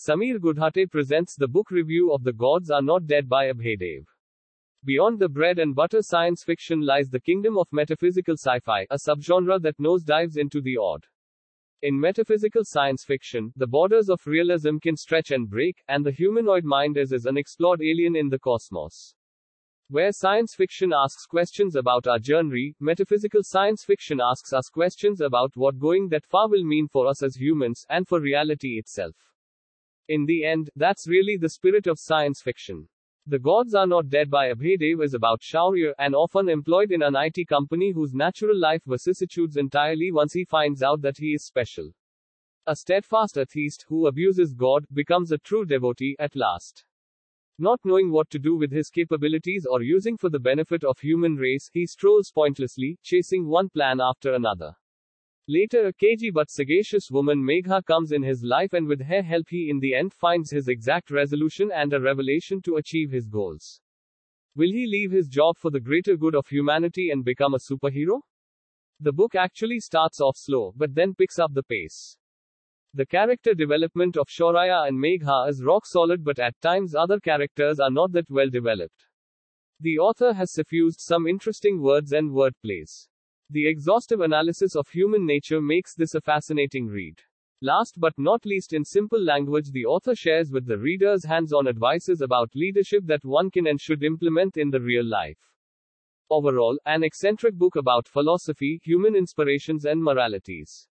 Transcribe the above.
Samir Gudhate presents the book review of The Gods Are Not Dead by Abhay Beyond the bread and butter science fiction lies the kingdom of metaphysical sci fi, a subgenre that nosedives into the odd. In metaphysical science fiction, the borders of realism can stretch and break, and the humanoid mind is as an unexplored alien in the cosmos. Where science fiction asks questions about our journey, metaphysical science fiction asks us questions about what going that far will mean for us as humans, and for reality itself. In the end, that's really the spirit of science fiction. The Gods Are Not Dead by Abhay is about Shaurya, an orphan employed in an IT company whose natural life vicissitudes entirely once he finds out that he is special. A steadfast atheist, who abuses God, becomes a true devotee at last. Not knowing what to do with his capabilities or using for the benefit of human race, he strolls pointlessly, chasing one plan after another. Later a cagey but sagacious woman Megha comes in his life and with her help he in the end finds his exact resolution and a revelation to achieve his goals. Will he leave his job for the greater good of humanity and become a superhero? The book actually starts off slow, but then picks up the pace. The character development of Shaurya and Megha is rock solid, but at times other characters are not that well developed. The author has suffused some interesting words and wordplays. The exhaustive analysis of human nature makes this a fascinating read. Last but not least, in simple language, the author shares with the readers hands on advices about leadership that one can and should implement in the real life. Overall, an eccentric book about philosophy, human inspirations, and moralities.